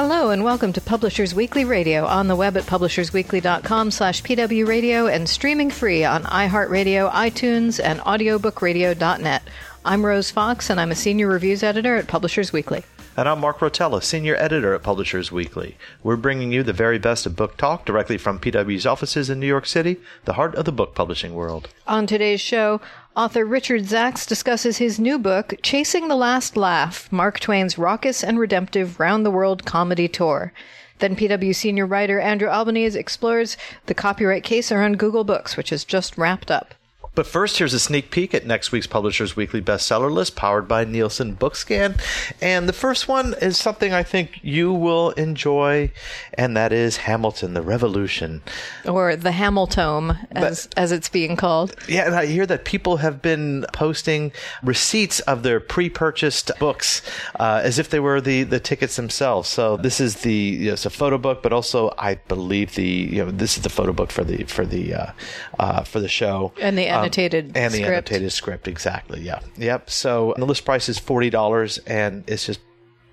Hello and welcome to Publishers Weekly Radio on the web at publishersweekly.com slash pwradio and streaming free on iHeartRadio, iTunes, and audiobookradio.net. I'm Rose Fox and I'm a senior reviews editor at Publishers Weekly. And I'm Mark Rotella, Senior Editor at Publishers Weekly. We're bringing you the very best of book talk directly from PW's offices in New York City, the heart of the book publishing world. On today's show, author Richard Zacks discusses his new book, Chasing the Last Laugh Mark Twain's raucous and redemptive round the world comedy tour. Then PW senior writer Andrew Albanese explores the copyright case around Google Books, which has just wrapped up. But first, here's a sneak peek at next week's Publishers Weekly bestseller list powered by Nielsen Bookscan. And the first one is something I think you will enjoy, and that is Hamilton, the Revolution. Or the Hamiltome, as, but, as it's being called. Yeah, and I hear that people have been posting receipts of their pre purchased books uh, as if they were the, the tickets themselves. So this is the, you know, it's a photo book, but also I believe the, you know, this is the photo book for the, for the, uh, uh, for the show. And the um, annotated um, and the script. annotated script exactly. Yeah, yep. So the list price is forty dollars, and it's just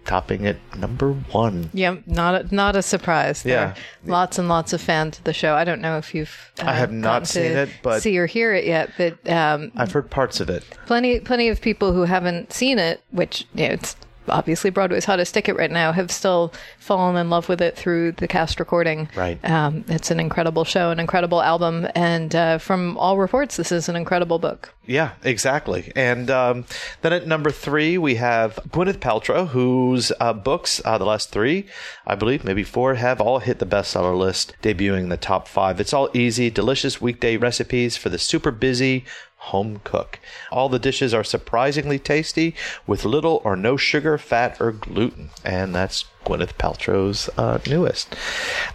topping it number one. Yeah, not a, not a surprise. There yeah, lots and lots of fans of the show. I don't know if you've. Uh, I have not seen it, but see or hear it yet. But um, I've heard parts of it. Plenty, plenty of people who haven't seen it, which you know, it's obviously Broadway's hottest ticket right now, have still fallen in love with it through the cast recording. Right. Um, it's an incredible show, an incredible album, and uh, from all reports, this is an incredible book. Yeah, exactly. And um, then at number three, we have Gwyneth Paltrow, whose uh, books, uh, the last three, I believe, maybe four, have all hit the bestseller list, debuting in the top five. It's all easy, delicious weekday recipes for the super busy home cook. All the dishes are surprisingly tasty with little or no sugar, fat, or gluten. And that's Gwyneth Paltrow's uh, newest.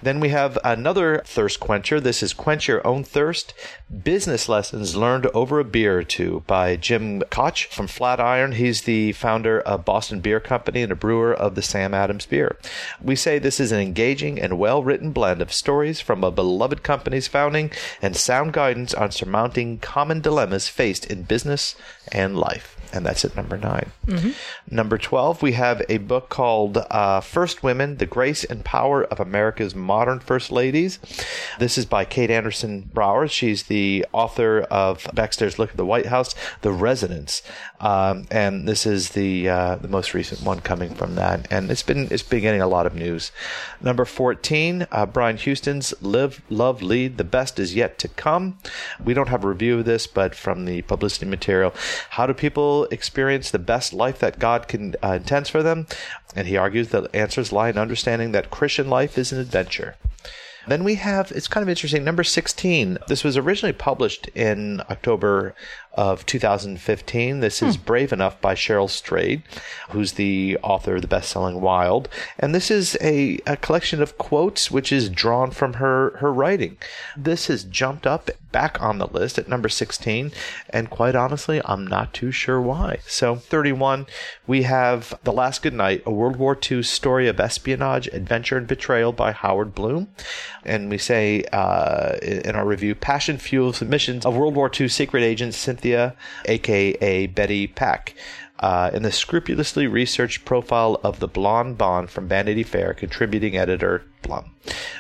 Then we have another thirst quencher. This is Quench Your Own Thirst Business Lessons Learned Over a Beer or Two by Jim Koch from Flatiron. He's the founder of Boston Beer Company and a brewer of the Sam Adams beer. We say this is an engaging and well written blend of stories from a beloved company's founding and sound guidance on surmounting common dilemmas faced in business and life and that's at number 9 mm-hmm. Number 12, we have a book called uh, First Women The Grace and Power of America's Modern First Ladies. This is by Kate Anderson Brower. She's the author of Backstairs Look at the White House, The Residence. Um, and this is the uh, the most recent one coming from that. And it's been it's been getting a lot of news. Number 14, uh, Brian Houston's Live, Love, Lead, The Best is Yet to Come. We don't have a review of this, but from the publicity material, how do people experience the best life that God can uh, intends for them? And he argues that answers lie in understanding that Christian life is an adventure. Then we have, it's kind of interesting, number 16. This was originally published in October of 2015. This is hmm. Brave Enough by Cheryl Strayed, who's the author of the best-selling Wild. And this is a, a collection of quotes which is drawn from her, her writing. This has jumped up back on the list at number 16, and quite honestly, I'm not too sure why. So, 31, we have The Last Good Night, a World War II story of espionage, adventure, and betrayal by Howard Blum. And we say uh, in our review, passion fuels the missions of World War II secret agents. Cynthia Cynthia, aka Betty Pack, uh, in the scrupulously researched profile of the blonde Bond from Vanity Fair, contributing editor Blum.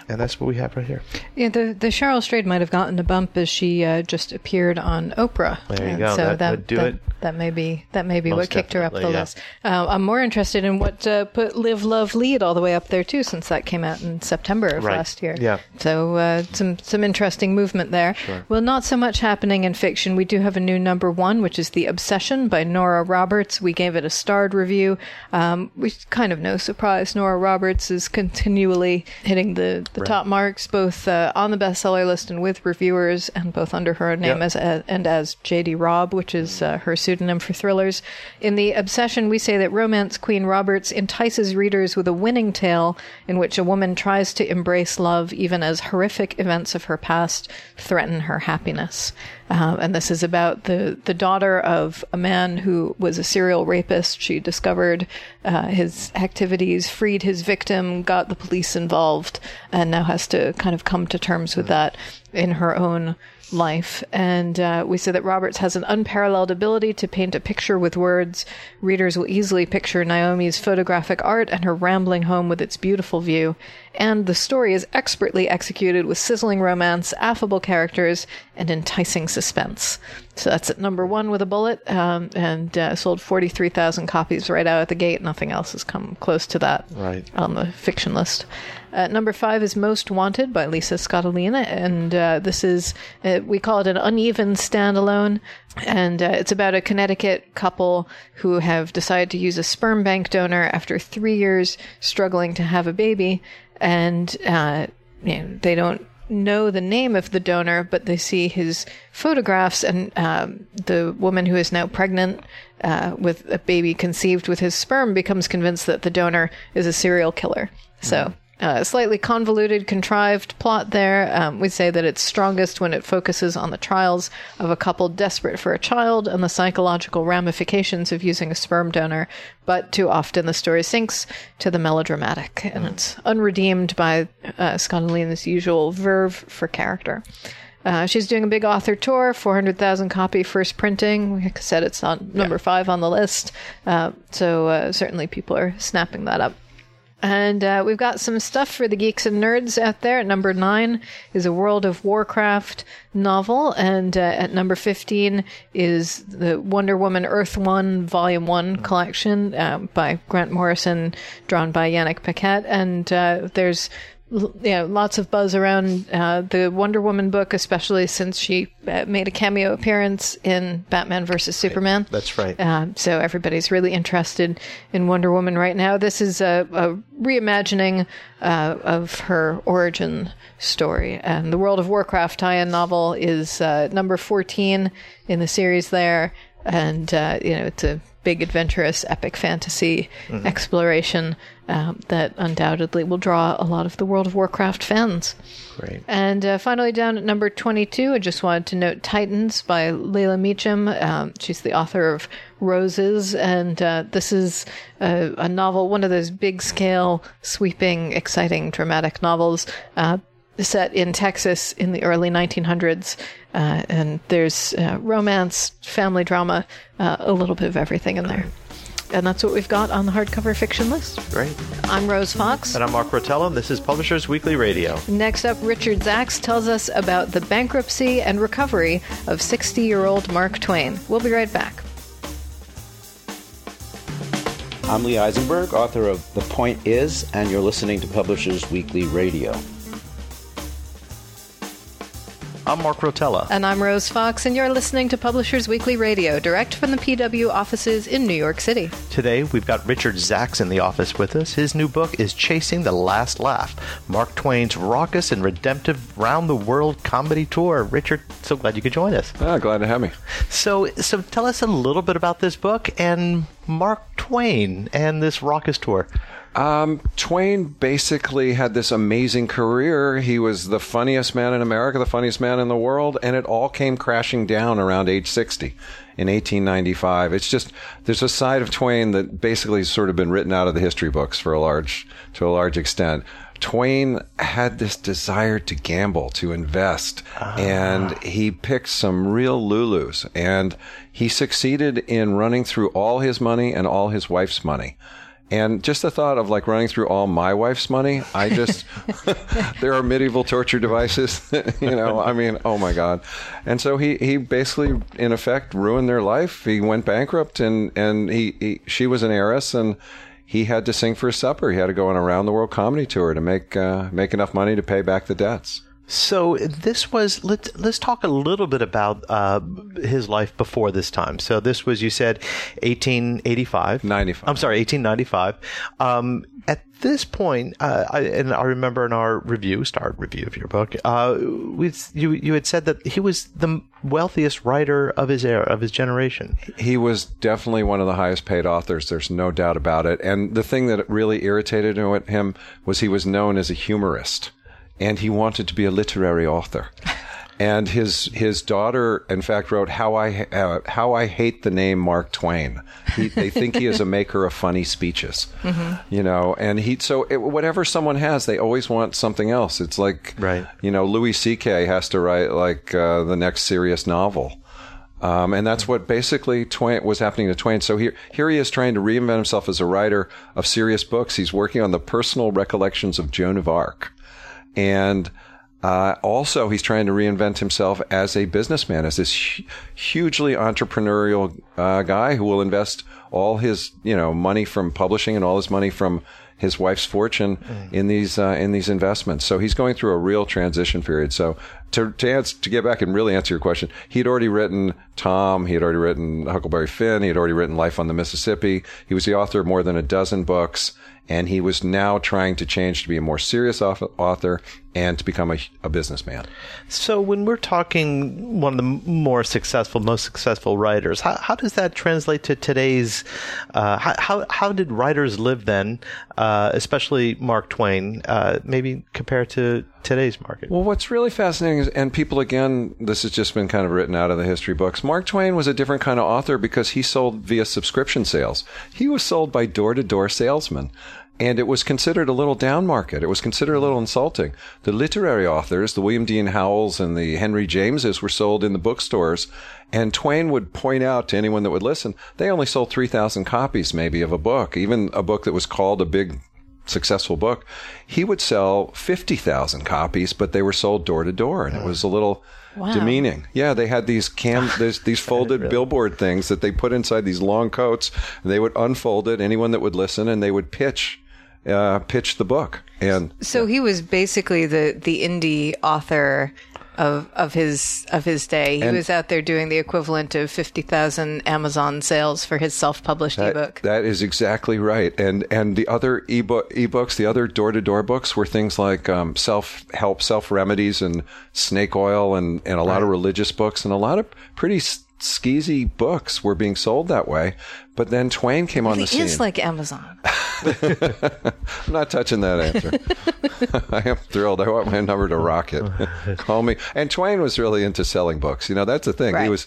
And that's what we have right here. Yeah, the, the Cheryl Strayed might have gotten a bump as she uh, just appeared on Oprah. There you and go. So that, that would do that, it. That may be that may be Most what kicked her up the yeah. list. Uh, I'm more interested in what uh, put Live, Love, Lead all the way up there too, since that came out in September of right. last year. Yeah. So uh, some some interesting movement there. Sure. Well, not so much happening in fiction. We do have a new number one, which is The Obsession by Nora Roberts. We gave it a starred review. Um, we kind of no surprise. Nora Roberts is continually hitting the the, the top marks, both uh, on the bestseller list and with reviewers, and both under her own name Yep. as uh, and as J.D. Robb, which is uh, her pseudonym for thrillers. In the Obsession, we say that romance queen Roberts entices readers with a winning tale in which a woman tries to embrace love even as horrific events of her past threaten her happiness. Uh, and this is about the, the daughter of a man who was a serial rapist. She discovered uh, his activities, freed his victim, got the police involved, and now has to kind of come to terms with that in her own life. And uh, we say that Roberts has an unparalleled ability to paint a picture with words. Readers will easily picture Naomi's photographic art and her rambling home with its beautiful view. And the story is expertly executed with sizzling romance, affable characters, and enticing suspense. So that's at number one with a bullet, um, and uh, sold 43,000 copies right out at the gate. Nothing else has come close to that Right. on the fiction list. Uh, number five is Most Wanted by Lisa Scottoline, and uh, this is, uh, we call it an uneven standalone, and uh, it's about a Connecticut couple who have decided to use a sperm bank donor after three years struggling to have a baby, and uh, you know, they don't know the name of the donor, but they see his photographs, and um, the woman who is now pregnant uh, with a baby conceived with his sperm becomes convinced that the donor is a serial killer. So. Uh, slightly convoluted, contrived plot there. Um, we say that it's strongest when it focuses on the trials of a couple desperate for a child and the psychological ramifications of using a sperm donor, but too often the story sinks to the melodramatic, and it's unredeemed by uh, Scottoline's usual verve for character. Uh, she's doing a big author tour, 400,000 copy first printing. Like I said, it's on number five on the list. Uh, so uh, certainly people are snapping that up. And uh, we've got some stuff for the geeks and nerds out there. At number nine is a World of Warcraft novel, and uh, at number fifteen is the Wonder Woman Earth One Volume One collection um, by Grant Morrison, drawn by Yannick Paquette. And uh, there's you know, lots of buzz around uh, the Wonder Woman book, especially since she uh, made a cameo appearance in Batman versus Superman. That's right. Um, so everybody's really interested in Wonder Woman right now. This is a, a reimagining uh, of her origin story, and the World of Warcraft tie-in novel is uh, number fourteen in the series there, and uh, you know it's a big adventurous epic fantasy exploration um, that undoubtedly will draw a lot of the World of Warcraft fans. Great. And uh, finally, down at number 22, I just wanted to note Titans by Leila Meacham. Um, she's the author of Roses, and uh, this is a, a novel, one of those big scale, sweeping, exciting, dramatic novels. Set in Texas in the early 1900s, uh, and there's uh, romance, family drama, uh, a little bit of everything in there. And that's what we've got on the hardcover fiction list. Great. I'm Rose Fox. And I'm Mark Rotella, and this is Publishers Weekly Radio. Next up, Richard Zacks tells us about the bankruptcy and recovery of 60 year old Mark Twain. We'll be right back. I'm Lee Eisenberg, author of The Point Is, and you're listening to Publishers Weekly Radio. I'm Mark Rotella. And I'm Rose Fox, and you're listening to Publishers Weekly Radio, direct from the PW offices in New York City. Today, we've got Richard Zacks in the office with us. His new book is Chasing the Last Laugh, Mark Twain's raucous and redemptive round the world comedy tour. Richard, so glad you could join us. Ah, glad to have me. So, so tell us a little bit about this book and Mark Twain and this raucous tour. Um, Twain basically had this amazing career. He was the funniest man in America, the funniest man in the world, and it all came crashing down around age 60 in 1895. It's just there's a side of Twain that basically has sort of been written out of the history books for a large to a large extent. Twain had this desire to gamble, to invest, and he picked some real Lulus, and he succeeded in running through all his money and all his wife's money. And just the thought of like running through all my wife's money, I just, there are medieval torture devices, you know, I mean, oh my God. And so he, he basically, in effect, ruined their life. He went bankrupt and, and he, he she was an heiress and he had to sing for his supper. He had to go on a round the world comedy tour to make, uh, make enough money to pay back the debts. So this was let's let's talk a little bit about uh, his life before this time. So this was you said 1885, 95. I'm sorry, 1895. Um, at this point, uh, I, and I remember in our review, start review of your book, uh, we you you had said that he was the wealthiest writer of his era, of his generation. He was definitely one of the highest paid authors. There's no doubt about it. And the thing that really irritated him was he was known as a humorist and he wanted to be a literary author. And his his daughter, in fact, wrote how I uh, how I hate the name Mark Twain. He, they think he is a maker of funny speeches, mm-hmm. you know. And he so it, whatever someone has, they always want something else. It's like right. you know, Louis C.K. has to write like uh, the next serious novel. Um, and that's what basically Twain was happening to Twain. So here, here he is trying to reinvent himself as a writer of serious books. He's working on the personal recollections of Joan of Arc. And uh, also, he's trying to reinvent himself as a businessman, as this hu- hugely entrepreneurial uh, guy who will invest all his, you know, money from publishing and all his money from his wife's fortune mm. in these uh, in these investments. So he's going through a real transition period. So to to, answer, to get back and really answer your question, he'd already written Tom. He had already written Huckleberry Finn. He had already written Life on the Mississippi. He was the author of more than a dozen books and he was now trying to change to be a more serious author and to become a, a, businessman. So, when we're talking one of the more successful, most successful writers, how, how does that translate to today's? Uh, how how did writers live then, uh, especially Mark Twain, uh, maybe compared to today's market? Well, what's really fascinating is, and people again, this has just been kind of written out of the history books. Mark Twain was a different kind of author because he sold via subscription sales. He was sold by door to door salesmen and it was considered a little down market. It was considered a little insulting. The literary authors, the William Dean Howells and the Henry Jameses, were sold in the bookstores, and Twain would point out to anyone that would listen, they only sold 3,000 copies maybe of a book, even a book that was called a big successful book. He would sell 50,000 copies, but they were sold door to door, and it was a little Wow. demeaning. Yeah, they had these cam, these folded really? billboard things that they put inside these long coats. They would unfold it, anyone that would listen, and they would pitch uh, pitched the book. And so he was basically the the indie author of of his of his day. He and was out there doing the equivalent of fifty thousand Amazon sales for his self published ebook. That is exactly right. And and the other ebook ebooks, the other door to door books were things like um, self help, self remedies, and snake oil, and and a lot right. of religious books, and a lot of pretty skeezy books were being sold that way. But then Twain came on the scene. It is like Amazon. I'm not touching that answer. I am thrilled. I want my number to rocket. Call me. And Twain was really into selling books. You know, that's the thing. Right. He was.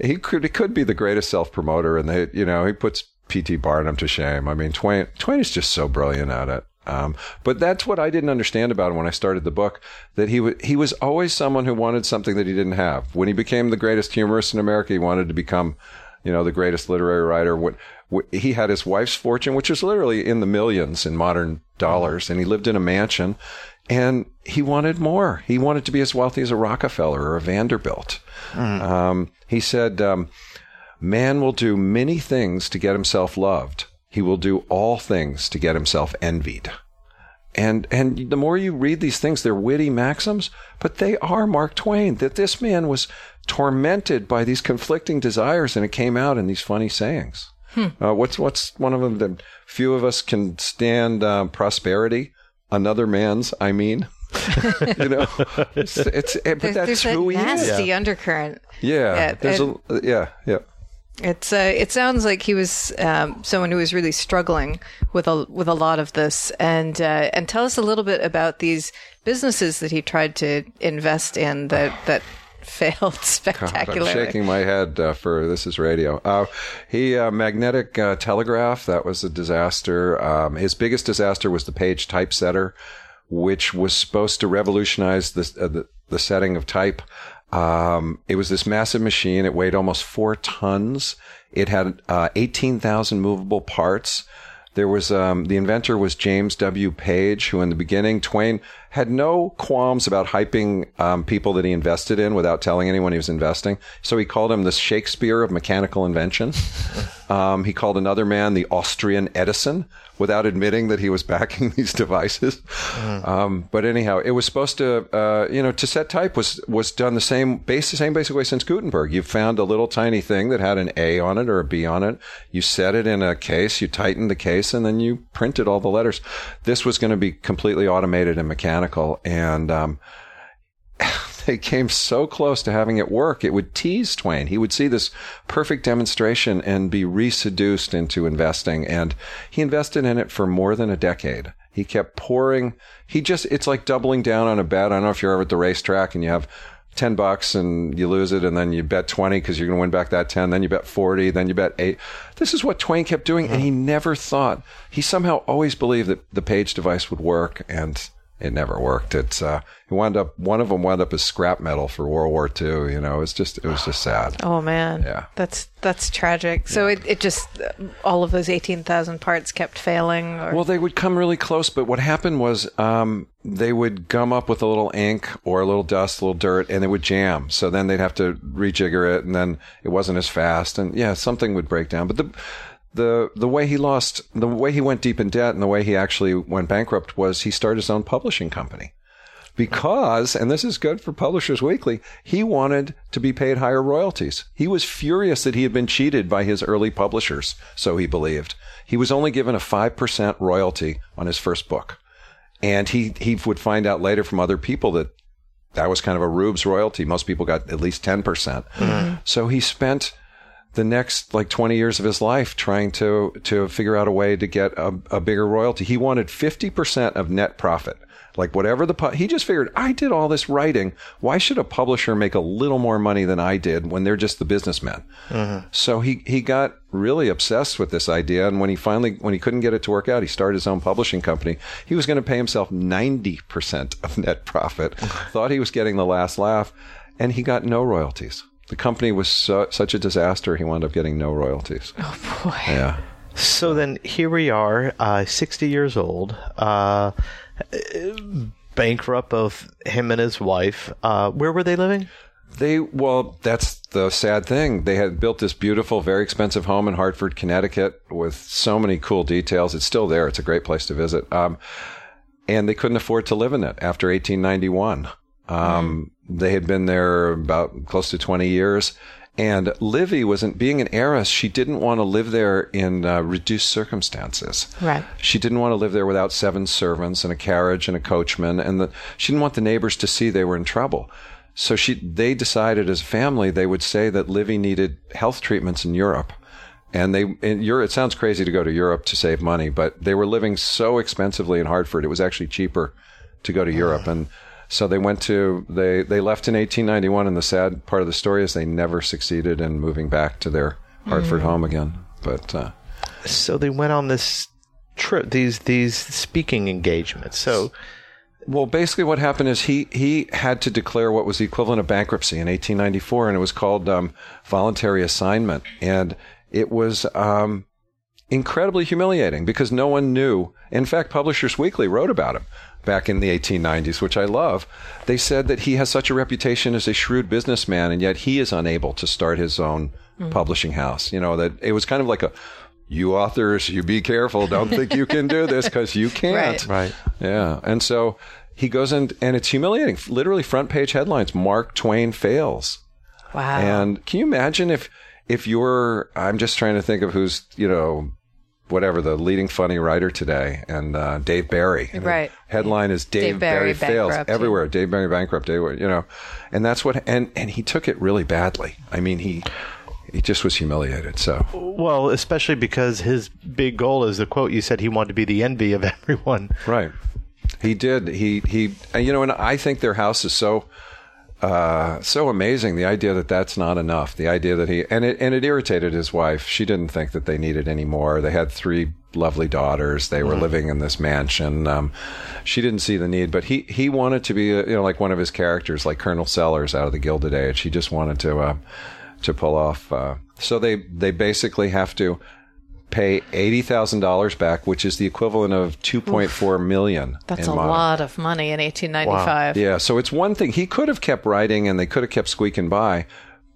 He could. He could be the greatest self promoter, and they. You know, he puts P.T. Barnum to shame. I mean, Twain. Twain is just so brilliant at it. Um, but that's what I didn't understand about him when I started the book. That he w- he was always someone who wanted something that he didn't have. When he became the greatest humorist in America, he wanted to become, you know, the greatest literary writer. When, when he had his wife's fortune, which is literally in the millions in modern dollars, and he lived in a mansion, and he wanted more. He wanted to be as wealthy as a Rockefeller or a Vanderbilt. Mm. Um, he said, um, "Man will do many things to get himself loved." He will do all things to get himself envied. And and the more you read these things, they're witty maxims, but they are Mark Twain. That this man was tormented by these conflicting desires, and it came out in these funny sayings. Hmm. Uh, what's what's one of them? That few of us can stand uh, prosperity. Another man's, I mean. you know, it's, it's it, but there's, that's there's who he nasty is. Nasty undercurrent. Yeah, yeah there's and, a yeah yeah. It's uh, it sounds like he was um, someone who was really struggling with a with a lot of this, and uh, and tell us a little bit about these businesses that he tried to invest in that that failed spectacularly. God, I'm shaking my head uh, for this is radio. Uh, he uh, magnetic uh, telegraph that was a disaster. Um, his biggest disaster was the Paige typesetter, which was supposed to revolutionize the, uh, the, the setting of type. Um, it was this massive machine. It weighed almost four tons. It had uh, 18,000 movable parts. There was um, the inventor was James W. Paige, who in the beginning Twain had no qualms about hyping um, people that he invested in without telling anyone he was investing. So he called him the Shakespeare of mechanical invention. Um, he called another man the Austrian Edison without admitting that he was backing these devices. Um, but anyhow, it was supposed to, uh, you know, to set type was was done the same base, the same basic way since Gutenberg. You found a little tiny thing that had an A on it or a B on it. You set it in a case, you tightened the case, and then you printed all the letters. This was going to be completely automated and mechanical, and um, they came so close to having it work, it would tease Twain. He would see this perfect demonstration and be reseduced into investing. And he invested in it for more than a decade. He kept pouring. He just, it's like doubling down on a bet. I don't know if you're ever at the racetrack and you have 10 bucks and you lose it and then you bet 20 because you're going to win back that 10 then you bet 40 then you bet 8 this is what twain kept doing and he never thought he somehow always believed that the Paige device would work and it never worked. It's uh, he wound up one of them wound up as scrap metal for World War II. You know, it was just it was just sad. Oh man, Yeah. that's that's tragic. So it, it just all of those eighteen thousand parts kept failing. Or, Well, they would come really close, but what happened was um, they would gum up with a little ink or a little dust, a little dirt, and it would jam. So then they'd have to rejigger it, and then it wasn't as fast, and yeah, something would break down. But the the the way he lost, the way he went deep in debt, and the way he actually went bankrupt was he started his own publishing company. Because, and this is good for Publishers Weekly, he wanted to be paid higher royalties. He was furious that he had been cheated by his early publishers, so he believed. He was only given a 5% royalty on his first book. And he, he would find out later from other people that that was kind of a rubes royalty. Most people got at least 10%. percent mm-hmm. So he spent the next like 20 years of his life trying to, to figure out a way to get a, a bigger royalty. He wanted 50% of net profit. Like whatever the, pu- he just figured, I did all this writing. Why should a publisher make a little more money than I did when they're just the businessmen? Mm-hmm. So he, he got really obsessed with this idea. And when he finally, when he couldn't get it to work out, he started his own publishing company. He was going to pay himself 90% of net profit, thought he was getting the last laugh, and he got no royalties. The company was so, such a disaster, he wound up getting no royalties. oh boy, Yeah. So then here we are, uh, 60 years old, uh, bankrupt, both him and his wife. Uh, where were they living? They well, that's the sad thing. They had built this beautiful, very expensive home in Hartford, Connecticut, with so many cool details. It's still there. It's a great place to visit. Um, and they couldn't afford to live in it after 1891. Um, They had been there about close to 20 years. And Livy wasn't being an heiress. She didn't want to live there in uh, reduced circumstances. Right. She didn't want to live there without seven servants and a carriage and a coachman, and the, she didn't want the neighbors to see they were in trouble. So she, they decided as a family they would say that Livy needed health treatments in Europe, and they in Europe. It sounds crazy to go to Europe to save money, but they were living so expensively in Hartford. It was actually cheaper to go to Europe, and so they went to they they left in 1891. And the sad part of the story is they never succeeded in moving back to their Hartford home again. But uh, So they went on this trip, these these speaking engagements. So Well, basically, what happened is he he had to declare what was the equivalent of bankruptcy in 1894, and it was called um, voluntary assignment, and it was um, incredibly humiliating because no one knew. In fact, Publishers Weekly wrote about him back in the 1890s, which I love. They said that he has such a reputation as a shrewd businessman, and yet he is unable to start his own hmm. publishing house. You know that it was kind of like a you authors, you be careful. Don't think you can do this because you can't. Right. Right. Yeah. And so he goes in, and it's humiliating. Literally, front page headlines Mark Twain fails. wow, And can you imagine if, if you're, I'm just trying to think of who's, you know, whatever, the leading funny writer today, and uh, Dave Barry. And the Right. Headline is Dave, Dave Barry Barry, fails bankrupt, everywhere. Dave Barry bankrupt everywhere, you know. And that's what, and, and he took it really badly. I mean, he, he just was humiliated. So, well, especially because his big goal is the quote you said he wanted to be the envy of everyone. Right. He did. He he. and, You know, and I think their house is so uh, so amazing. The idea that that's not enough. The idea that he and it and it irritated his wife. She didn't think that they needed any more. They had three lovely daughters. They were living in this mansion. Um, she didn't see the need, but he he wanted to be uh, you know like one of his characters, like Colonel Sellers out of the Gilded Age. He just wanted to uh, to pull off. Uh, so they they basically have to pay eighty thousand dollars back, which is the equivalent of two point four million. that's a modern- lot of money in 1895. Yeah, so it's one thing he could have kept writing, and they could have kept squeaking by,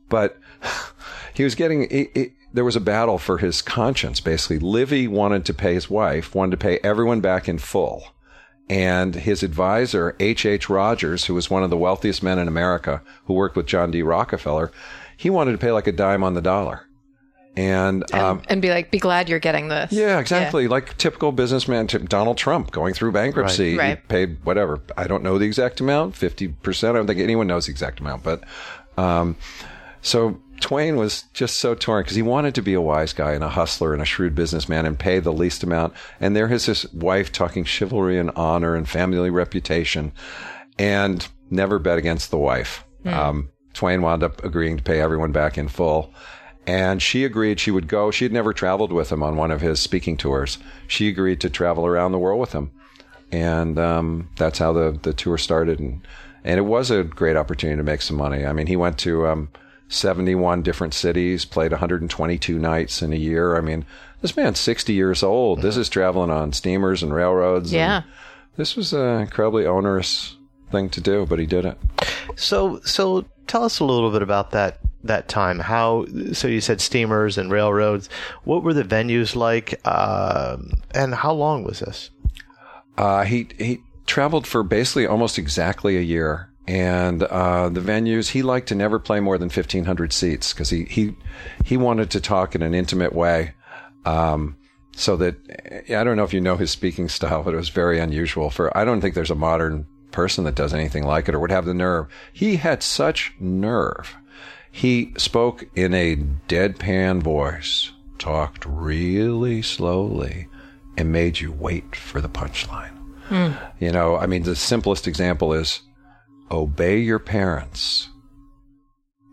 but he was getting. There was a battle for his conscience. Basically, Livy wanted to pay his wife, wanted to pay everyone back in full. And his advisor, H. H. Rogers, who was one of the wealthiest men in America, who worked with John D. Rockefeller, he wanted to pay like a dime on the dollar. And, And, um, and be like, be glad you're getting this. yeah, exactly. Like typical businessman, t- Donald Trump going through bankruptcy. Right. Right. paid whatever. I don't know the exact amount, 50%. I don't think anyone knows the exact amount. But um, so Twain was just so torn because he wanted to be a wise guy and a hustler and a shrewd businessman and pay the least amount. And there is his wife talking chivalry and honor and family reputation and never bet against the wife. Um, Twain wound up agreeing to pay everyone back in full. And she agreed she would go. She had never traveled with him on one of his speaking tours. She agreed to travel around the world with him. And um, that's how the, the tour started. And, and it was a great opportunity to make some money. I mean, he went to um, 71 different cities, played 122 nights in a year. I mean, this man's 60 years old. This is traveling on steamers and railroads. and Yeah. this was an incredibly onerous thing to do, but he did it. So, so tell us a little bit about that that time. How? So you said steamers and railroads. What were the venues like? Um, and how long was this? Uh, he he traveled for basically almost exactly a year, and uh, the venues he liked to never play more than fifteen hundred seats because he he he wanted to talk in an intimate way. Um, so that I don't know if you know his speaking style, but it was very unusual. For I don't think there's a modern person that does anything like it or would have the nerve. He had such nerve. He spoke in a deadpan voice, talked really slowly, and made you wait for the punchline. You know, I mean, the simplest example is obey your parents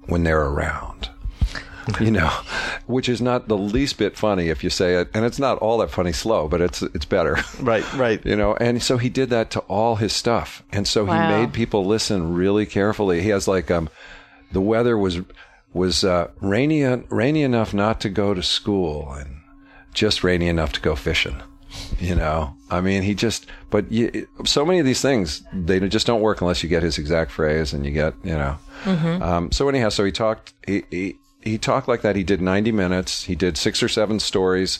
when they're around. you know, which is not the least bit funny if you say it, and it's not all that funny slow, but it's it's better. Right, right. You know, and so he did that to all his stuff, and so Wow. he made people listen really carefully. He has like um, the weather was was uh, rainy rainy enough not to go to school, and just rainy enough to go fishing. You know, I mean, he just, but you, so many of these things, they just don't work unless you get his exact phrase and you get, you know. Um, so anyhow, so he talked, he, he, he talked like that. He did 90 minutes. He did six or seven stories.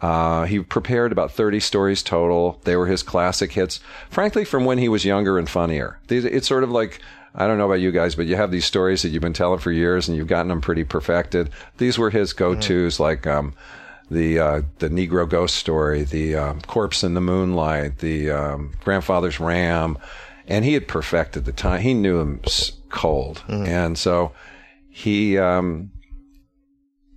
Uh, he prepared about 30 stories total. They were his classic hits, frankly, from when he was younger and funnier. It's sort of like, I don't know about you guys, but you have these stories that you've been telling for years and you've gotten them pretty perfected. These were his go-tos, like, um, the uh, the Negro ghost story, the um, corpse in the moonlight, the um, grandfather's ram, and he had perfected the time. He knew him cold, and so he. Um,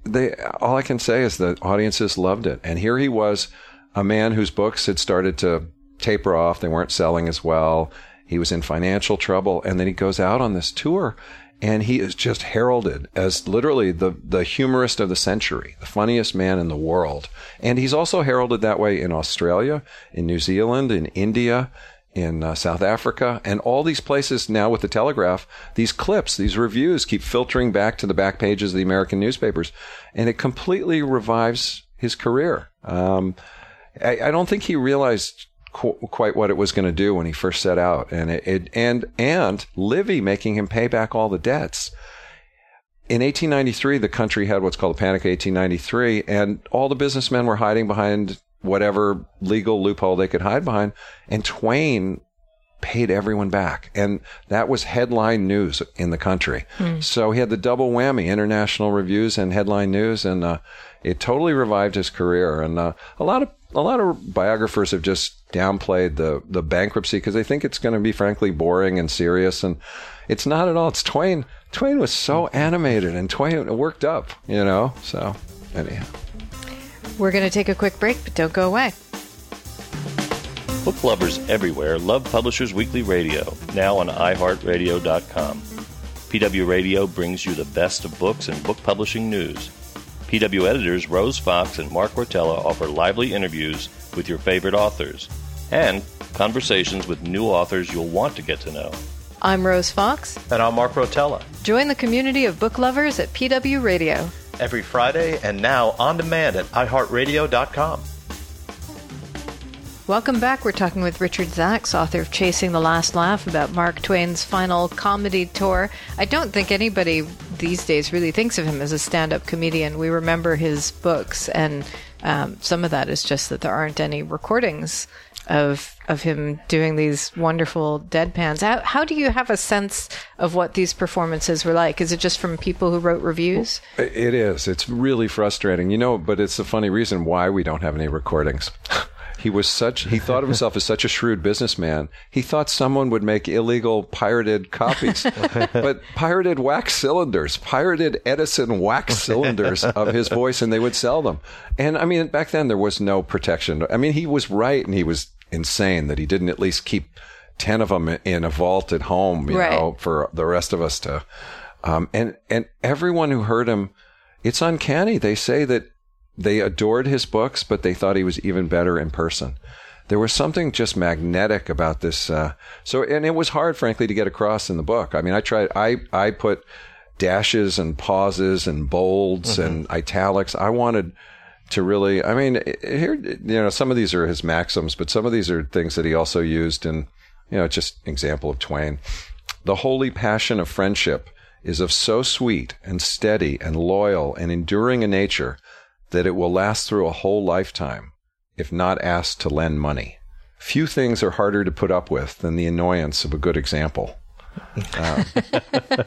they all I can say is the audiences loved it, and here he was, a man whose books had started to taper off; they weren't selling as well. He was in financial trouble, and then he goes out on this tour, and he is just heralded as literally the the humorist of the century, the funniest man in the world. And he's also heralded that way in Australia, in New Zealand, in India, in uh, South Africa, and all these places now with the Telegraph. These clips, these reviews keep filtering back to the back pages of the American newspapers, and it completely revives his career. Um, I, I don't think he realized qu- quite what it was going to do when he first set out, and it, it and and Livy making him pay back all the debts. In 1893, the country had what's called the Panic of 1893, and all the businessmen were hiding behind whatever legal loophole they could hide behind, and Twain paid everyone back. And that was headline news in the country. So he had the double whammy, international reviews and headline news. And, uh, it totally revived his career. And, uh, a lot of, a lot of biographers have just downplayed the, the bankruptcy because they think it's going to be frankly boring and serious. And it's not at all. It's Twain. Twain was so animated and Twain worked up, you know? So anyhow. We're going to take a quick break, but don't go away. Book lovers everywhere love Publishers Weekly Radio, now on iHeartRadio.com. PW Radio brings you the best of books and book publishing news. PW editors Rose Fox and Mark Rotella offer lively interviews with your favorite authors and conversations with new authors you'll want to get to know. I'm Rose Fox. And I'm Mark Rotella. Join the community of book lovers at PW Radio. Every Friday and now on demand at iHeartRadio.com. Welcome back. We're talking with Richard Zacks, author of Chasing the Last Laugh, about Mark Twain's final comedy tour. I don't think anybody these days really thinks of him as a stand-up comedian. We remember his books, and um, some of that is just that there aren't any recordings of of him doing these wonderful deadpans. How, how do you have a sense of what these performances were like? Is it just from people who wrote reviews? It is. It's really frustrating, you know. But it's a funny reason why we don't have any recordings. He was such, he thought of himself as such a shrewd businessman. He thought someone would make illegal pirated copies, but pirated wax cylinders, pirated Edison wax cylinders of his voice, and they would sell them. And I mean, back then there was no protection. I mean, he was right and he was insane that he didn't at least keep 10 of them in a vault at home, you Right. know, for the rest of us to, um, and, and everyone who heard him, it's uncanny. They say that they adored his books, but they thought he was even better in person. There was something just magnetic about this. Uh, so, and it was hard, frankly, to get across in the book. I mean, I tried, I, I put dashes and pauses and bolds and italics. I wanted to really, I mean, here, you know, some of these are his maxims, but some of these are things that he also used in, you know, just example of Twain. The holy passion of friendship is of so sweet and steady and loyal and enduring a nature that it will last through a whole lifetime if not asked to lend money. Few things are harder to put up with than the annoyance of a good example. Um,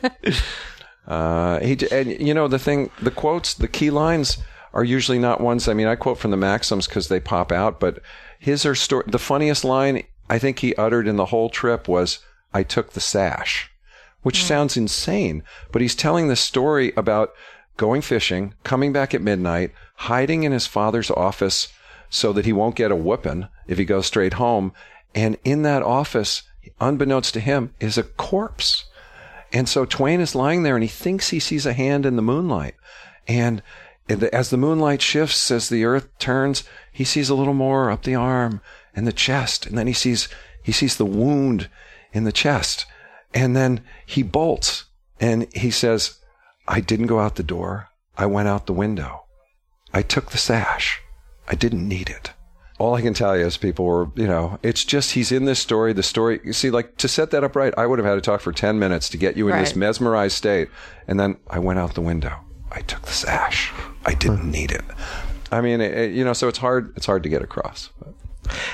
uh, he, and you know the thing, the quotes, the key lines are usually not ones. I mean, I quote from the maxims because they pop out, but his are the funniest line I think he uttered in the whole trip was, "I took the sash," which sounds insane, but he's telling the story about going fishing, coming back at midnight, hiding in his father's office so that he won't get a whooping if he goes straight home, and in that office, unbeknownst to him, is a corpse. And so Twain is lying there and he thinks he sees a hand in the moonlight. And as the moonlight shifts, as the earth turns, he sees a little more up the arm and the chest. And then he sees, he sees the wound in the chest. And then he bolts and he says, I didn't go out the door. I went out the window. I took the sash. I didn't need it all I can tell you is people were, you know, it's just he's in this story. The story, you see, like to set that up right, I would have had to talk for 10 minutes to get you in this mesmerized state. And then I went out the window. I took the sash. I didn't need it. I mean, it, it- you know, so it's hard, it's hard to get across.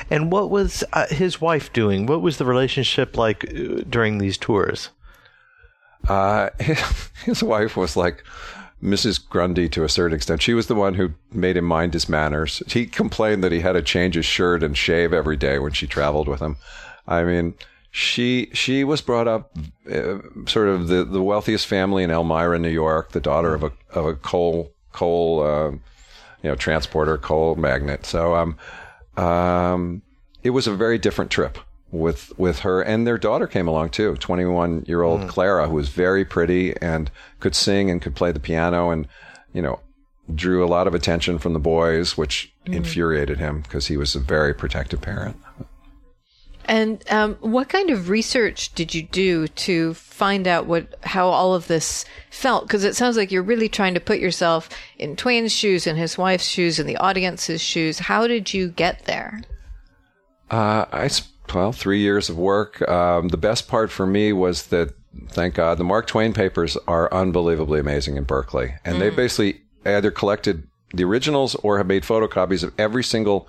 And what was uh, his wife doing? What was the relationship like uh, during these tours? Uh, his wife was like Mrs. Grundy to a certain extent. She was the one who made him mind his manners. He complained that he had to change his shirt and shave every day when she traveled with him. I mean, she she was brought up uh, sort of the, the wealthiest family in Elmira, New York, the daughter of a of a coal coal uh, you know transporter, coal magnate. So um um it was a very different trip with with her and their daughter came along too 21 year old clara who was very pretty and could sing and could play the piano and you know drew a lot of attention from the boys which infuriated him because he was a very protective parent And um, what kind of research did you do to find out what how all of this felt? Because it sounds like you're really trying to put yourself in Twain's shoes, in his wife's shoes, in the audience's shoes. How did you get there? Uh, I well, three years of work. Um, the best part for me was that, thank God, the Mark Twain papers are unbelievably amazing in Berkeley, and they basically either collected the originals or have made photocopies of every single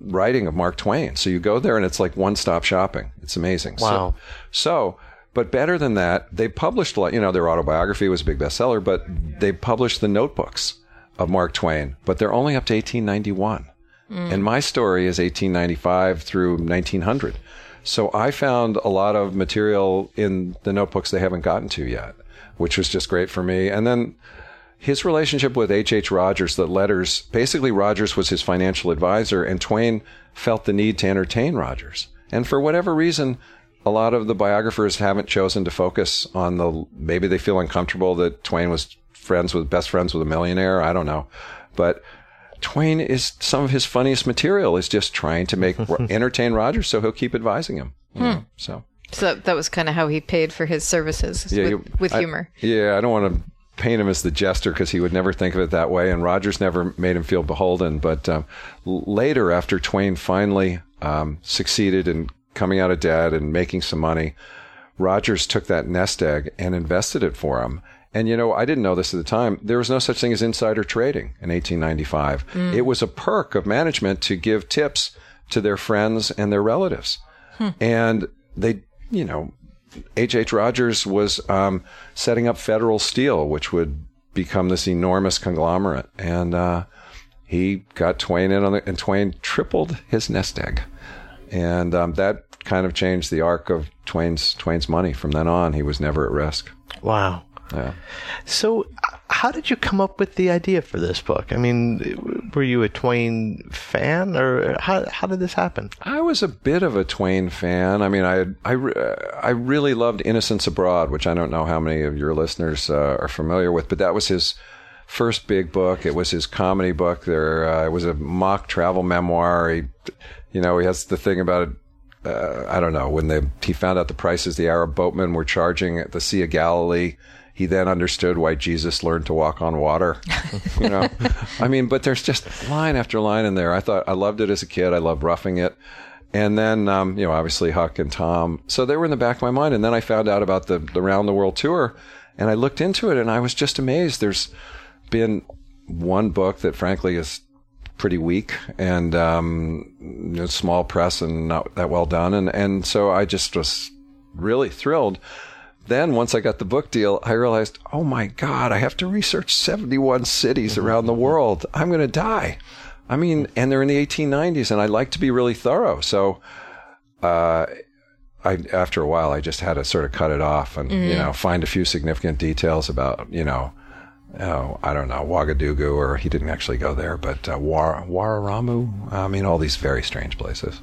writing of Mark Twain. So you go there and it's like one-stop shopping. It's amazing. So- Wow. So, but better than that, they published a lot. You know, their autobiography was a big bestseller, but they published the notebooks of Mark Twain, but they're only up to 1891. Mm. And my story is 1895 through 1900. So I found a lot of material in the notebooks they haven't gotten to yet, which was just great for me. And then his relationship with H.H. H. Rogers, the letters, basically Rogers was his financial advisor, and Twain felt the need to entertain Rogers. And for whatever reason, a lot of the biographers haven't chosen to focus on the, maybe they feel uncomfortable that Twain was friends with, best friends with a millionaire. I don't know. But Twain is, some of his funniest material is just trying to make, entertain Rogers so he'll keep advising him. you know, So. So that, that was kind of how he paid for his services with, you- with I- humor. yeah, I don't want to paint him as the jester because he would never think of it that way, and Rogers never made him feel beholden. But um, later, after Twain finally um, succeeded in coming out of debt and making some money, Rogers took that nest egg and invested it for him. And you know, I didn't know this at the time. There was no such thing as insider trading in 1895. It was a perk of management to give tips to their friends and their relatives. And they, you know, H.H. H. Rogers was um, setting up Federal Steel, which would become this enormous conglomerate. And uh, he got Twain in on it, and Twain tripled his nest egg. And um, that kind of changed the arc of Twain's Twain's money. From then on, he was never at risk. Wow. Yeah. So, how did you come up with the idea for this book? I mean, were you a Twain fan, or how how did this happen? I was a bit of a Twain fan. I mean, I I, I really loved Innocents Abroad, which I don't know how many of your listeners uh, are familiar with, but that was his first big book. It was his comedy book. There, uh, it was a mock travel memoir. He, you know, he has the thing about it. Uh, I don't know when they he found out the prices the Arab boatmen were charging at the Sea of Galilee. He then understood why Jesus learned to walk on water. you know, I mean, but there's just line after line in there. I thought I loved it as a kid. I loved roughing it. And then, um, you know, obviously Huck and Tom. So they were in the back of my mind. And then I found out about the, the round the world tour and I looked into it and I was just amazed. There's been one book that frankly is pretty weak and, um, you know, small press and not that well done. And, and so I just was really thrilled. Then once I got the book deal, I realized, oh my God, I have to research 71 cities around the world. I'm going to die. I mean, and they're in the 1890s, and I like to be really thorough. So, uh, I after a while, I just had to sort of cut it off and you know find a few significant details about you know, oh, I don't know Ouagadougou, or he didn't actually go there, but uh, War Wararamu. I mean, all these very strange places.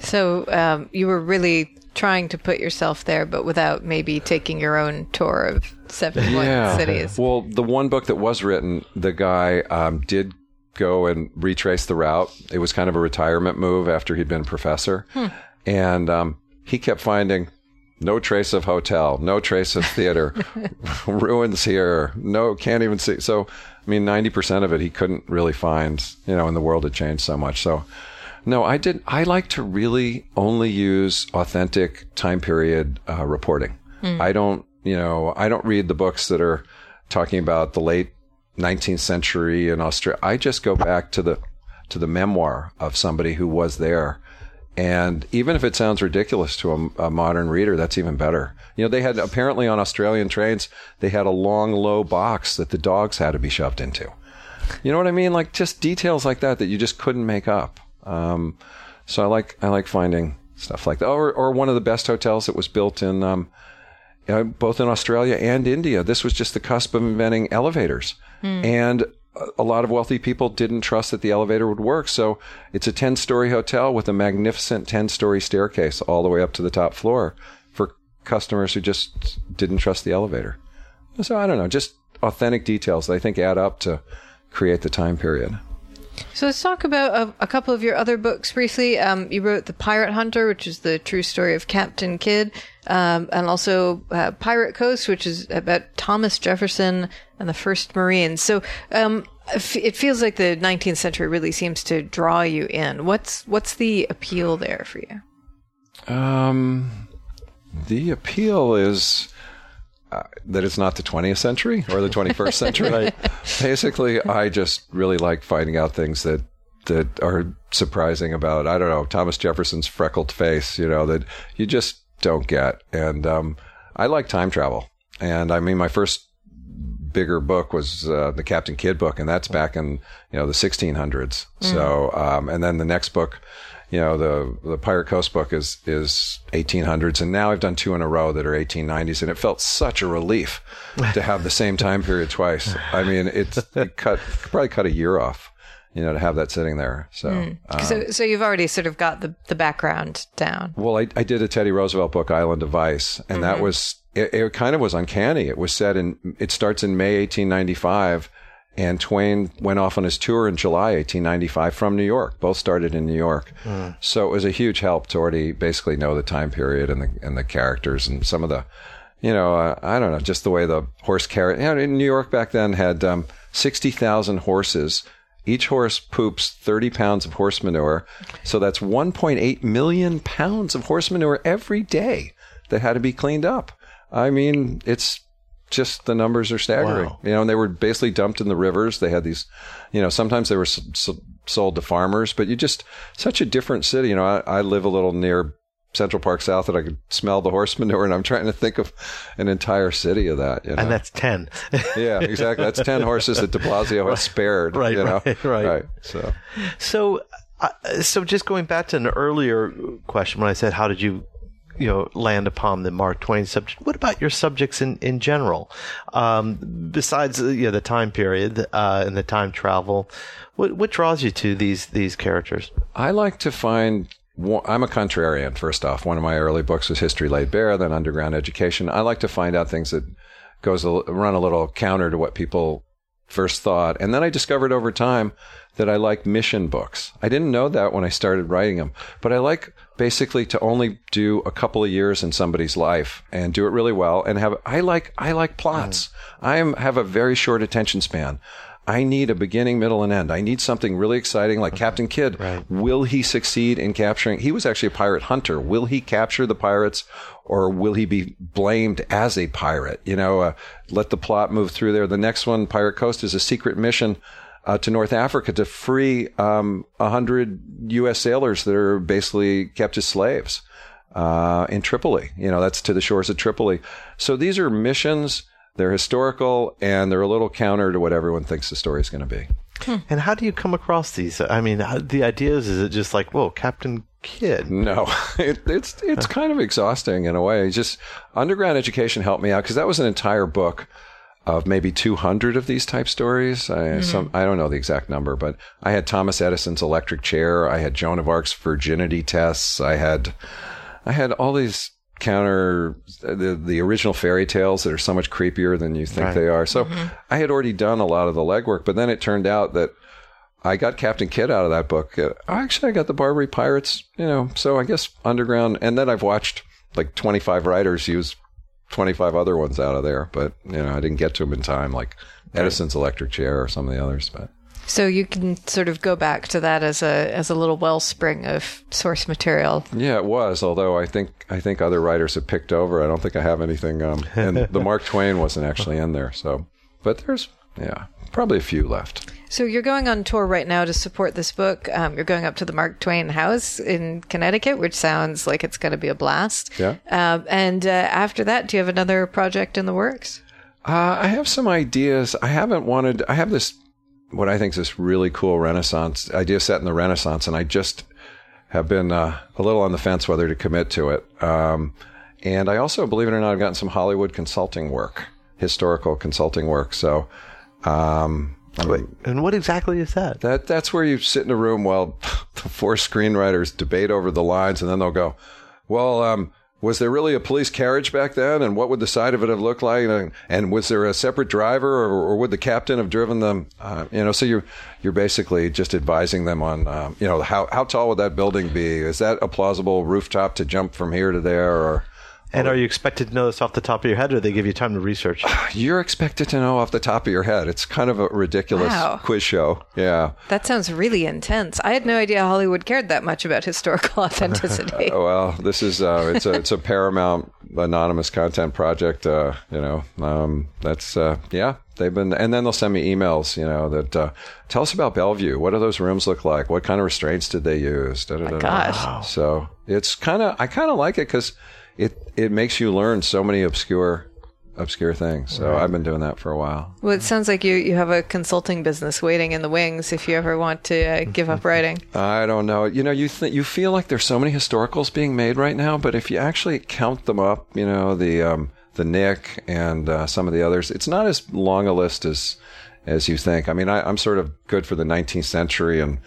So um, you were really trying to put yourself there, but without maybe taking your own tour of 71 cities. Well, the one book that was written, the guy um, did go and retrace the route. It was kind of a retirement move after he'd been a professor. And um, he kept finding no trace of hotel, no trace of theater, ruins here, no, can't even see. So, I mean, 90% of it he couldn't really find, you know, and the world had changed so much. So, no, I did. I like to really only use authentic time period uh, reporting. I don't, you know, I don't read the books that are talking about the late 19th century in Australia. I just go back to the to the memoir of somebody who was there. And even if it sounds ridiculous to a, a modern reader, that's even better. You know, they had apparently on Australian trains, they had a long, low box that the dogs had to be shoved into. You know what I mean? Like just details like that that you just couldn't make up. Um, so I like I like finding stuff like that. Or or one of the best hotels that was built in um, uh, both in Australia and India. This was just the cusp of inventing elevators, and a- a lot of wealthy people didn't trust that the elevator would work. So it's a ten story hotel with a magnificent ten story staircase all the way up to the top floor for customers who just didn't trust the elevator. So I don't know, just authentic details that I think add up to create the time period. So let's talk about a, a couple of your other books briefly. Um, you wrote The Pirate Hunter, which is the true story of Captain Kidd, um, and also uh, Pirate Coast, which is about Thomas Jefferson and the First Marines. So um, it feels like the 19th century really seems to draw you in. What's what's the appeal there for you? Um, the appeal is that it's not the 20th century or the 21st century. Basically, I just really like finding out things that that are surprising about I don't know Thomas Jefferson's freckled face. You know that you just don't get, and um, I like time travel. And I mean, my first bigger book was uh, the Captain Kidd book, and that's back in you know the 1600s. So, um, and then the next book, you know, the the Pirate Coast book is is 1800s, and now I've done two in a row that are 1890s, and it felt such a relief to have the same time period twice. I mean, it's it cut probably cut a year off, you know, to have that sitting there. So. uh, so so you've already sort of got the the background down. well, I, I did a Teddy Roosevelt book, Island of Ice, and that was it, it. Kind of was uncanny. It was set in. It starts in May 1895, and Twain went off on his tour in July 1895 from New York. Both started in New York, so it was a huge help to already basically know the time period and the and the characters and some of the, you know, uh, I don't know, just the way the horse carried. You know, in New York back then had um, 60,000 horses. Each horse poops 30 pounds of horse manure. So that's 1.8 million pounds of horse manure every day that had to be cleaned up. I mean, it's just the numbers are staggering. Wow. You know, and they were basically dumped in the rivers. They had these, you know, sometimes they were s- s- sold to farmers, but you just such a different city. You know, I, I live a little near Central Park South that I could smell the horse manure, and I'm trying to think of an entire city of that. You know? And that's 10. yeah, exactly. That's ten horses that De Blasio has spared. Right, you know? right, right. So So, uh, so just going back to an earlier question when I said, how did you, you know, land upon the Mark Twain subject? What about your subjects in, in general? Um, besides, uh, you know, the time period, uh, and the time travel, what, what draws you to these, these characters? I like to find. I'm a contrarian. First off, one of my early books was History Laid Bare, then Underground Education. I like to find out things that goes a, run a little counter to what people first thought, and then I discovered over time that I like mission books. I didn't know that when I started writing them, but I like basically to only do a couple of years in somebody's life and do it really well and have I like I like plots. I am have a very short attention span. I need a beginning, middle, and end. I need something really exciting like Captain Kidd. Will he succeed in capturing? He was actually a pirate hunter. Will he capture the pirates or will he be blamed as a pirate? You know, uh, let the plot move through there. The next one, Pirate Coast, is a secret mission uh, to North Africa to free um, 100 U.S. sailors that are basically kept as slaves uh, in Tripoli. You know, that's to the shores of Tripoli. So these are missions. They're historical and they're a little counter to what everyone thinks the story is going to be. And how do you come across these? I mean, how, the ideas, is it just like, whoa, Captain Kidd? No, it, it's it's kind of exhausting in a way. Just underground education helped me out because that was an entire book of maybe 200 of these type stories. I, some, I don't know the exact number, but I had Thomas Edison's electric chair. I had Joan of Arc's virginity tests. I had I had all these counter the the original fairy tales that are so much creepier than you think they are. So I had already done a lot of the legwork, but then it turned out that I got Captain Kidd out of that book. Uh, Actually, I got the Barbary Pirates, you know, so I guess Underground. And then I've watched like 25 writers use 25 other ones out of there, but, you know, I didn't get to them in time, like Edison's electric chair or some of the others. But So you can sort of go back to that as a as a little wellspring of source material. yeah, it was. Although I think I think other writers have picked over. I don't think I have anything. Um, and the Mark Twain wasn't actually in there. So, but there's yeah, probably a few left. So you're going on tour right now to support this book. Um, you're going up to the Mark Twain House in Connecticut, which sounds like it's going to be a blast. Yeah. Um, and uh, after that, do you have another project in the works? Uh, I have some ideas. I haven't wanted. I have this what I think is this really cool Renaissance idea set in the Renaissance, and I just have been uh, a little on the fence whether to commit to it. Um, and I also, believe it or not, I've gotten some Hollywood consulting work, historical consulting work. So. Um, Wait, and what exactly is that? that that's where you sit in a room while the four screenwriters debate over the lines, and then they'll go, "Well, um, was there really a police carriage back then, and what would the side of it have looked like, and, and was there a separate driver, or, or would the captain have driven them? Uh, you know, so you're you're basically just advising them on, um, you know, how how tall would that building be? Is that a plausible rooftop to jump from here to there, or And are you expected to know this off the top of your head, or they give you time to research? you're expected to know off the top of your head? It's kind of a ridiculous Wow. quiz show. Yeah. That sounds really intense. I had no idea Hollywood cared that much about historical authenticity. Oh, well, this is uh, it's a it's a Paramount anonymous content project. Uh, you know, um, that's uh, yeah. They've been, and then they'll send me emails. You know, that uh, tell us about Bellevue. What do those rooms look like? What kind of restraints did they use? Da, da, da, da. gosh. So it's kind of I kind of like it because it it makes you learn so many obscure obscure things. So I've been doing that for a while. well, it sounds like you, you have a consulting business waiting in the wings if you ever want to uh, give up writing. I don't know. You know, you th- you feel like there's so many historicals being made right now, but if you actually count them up, you know, the um, the Knick and uh, some of the others, it's not as long a list as as you think. I mean, I, I'm sort of good for the 19th century and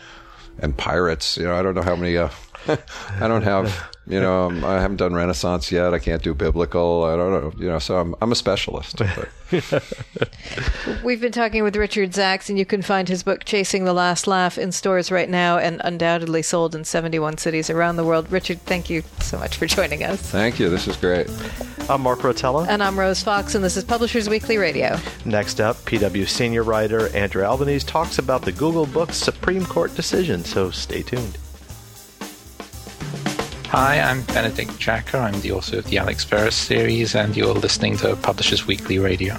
and pirates. You know, I don't know how many. Uh, I don't have. You know, um, I haven't done Renaissance yet. I can't do biblical. I don't know. You know, so I'm I'm a specialist. We've been talking with Richard Zacks, and you can find his book Chasing the Last Laugh in stores right now and undoubtedly sold in 71 cities around the world. Richard, thank you so much for joining us. Thank you. This is great. I'm Mark Rotella. And I'm Rose Fox, and this is Publishers Weekly Radio. Next up, PW senior writer Andrew Albanese talks about the Google Books Supreme Court decision, so stay tuned. Hi, I'm Benedict Jacka. I'm the author of the Alex Verus series, and you're listening to Publishers Weekly Radio.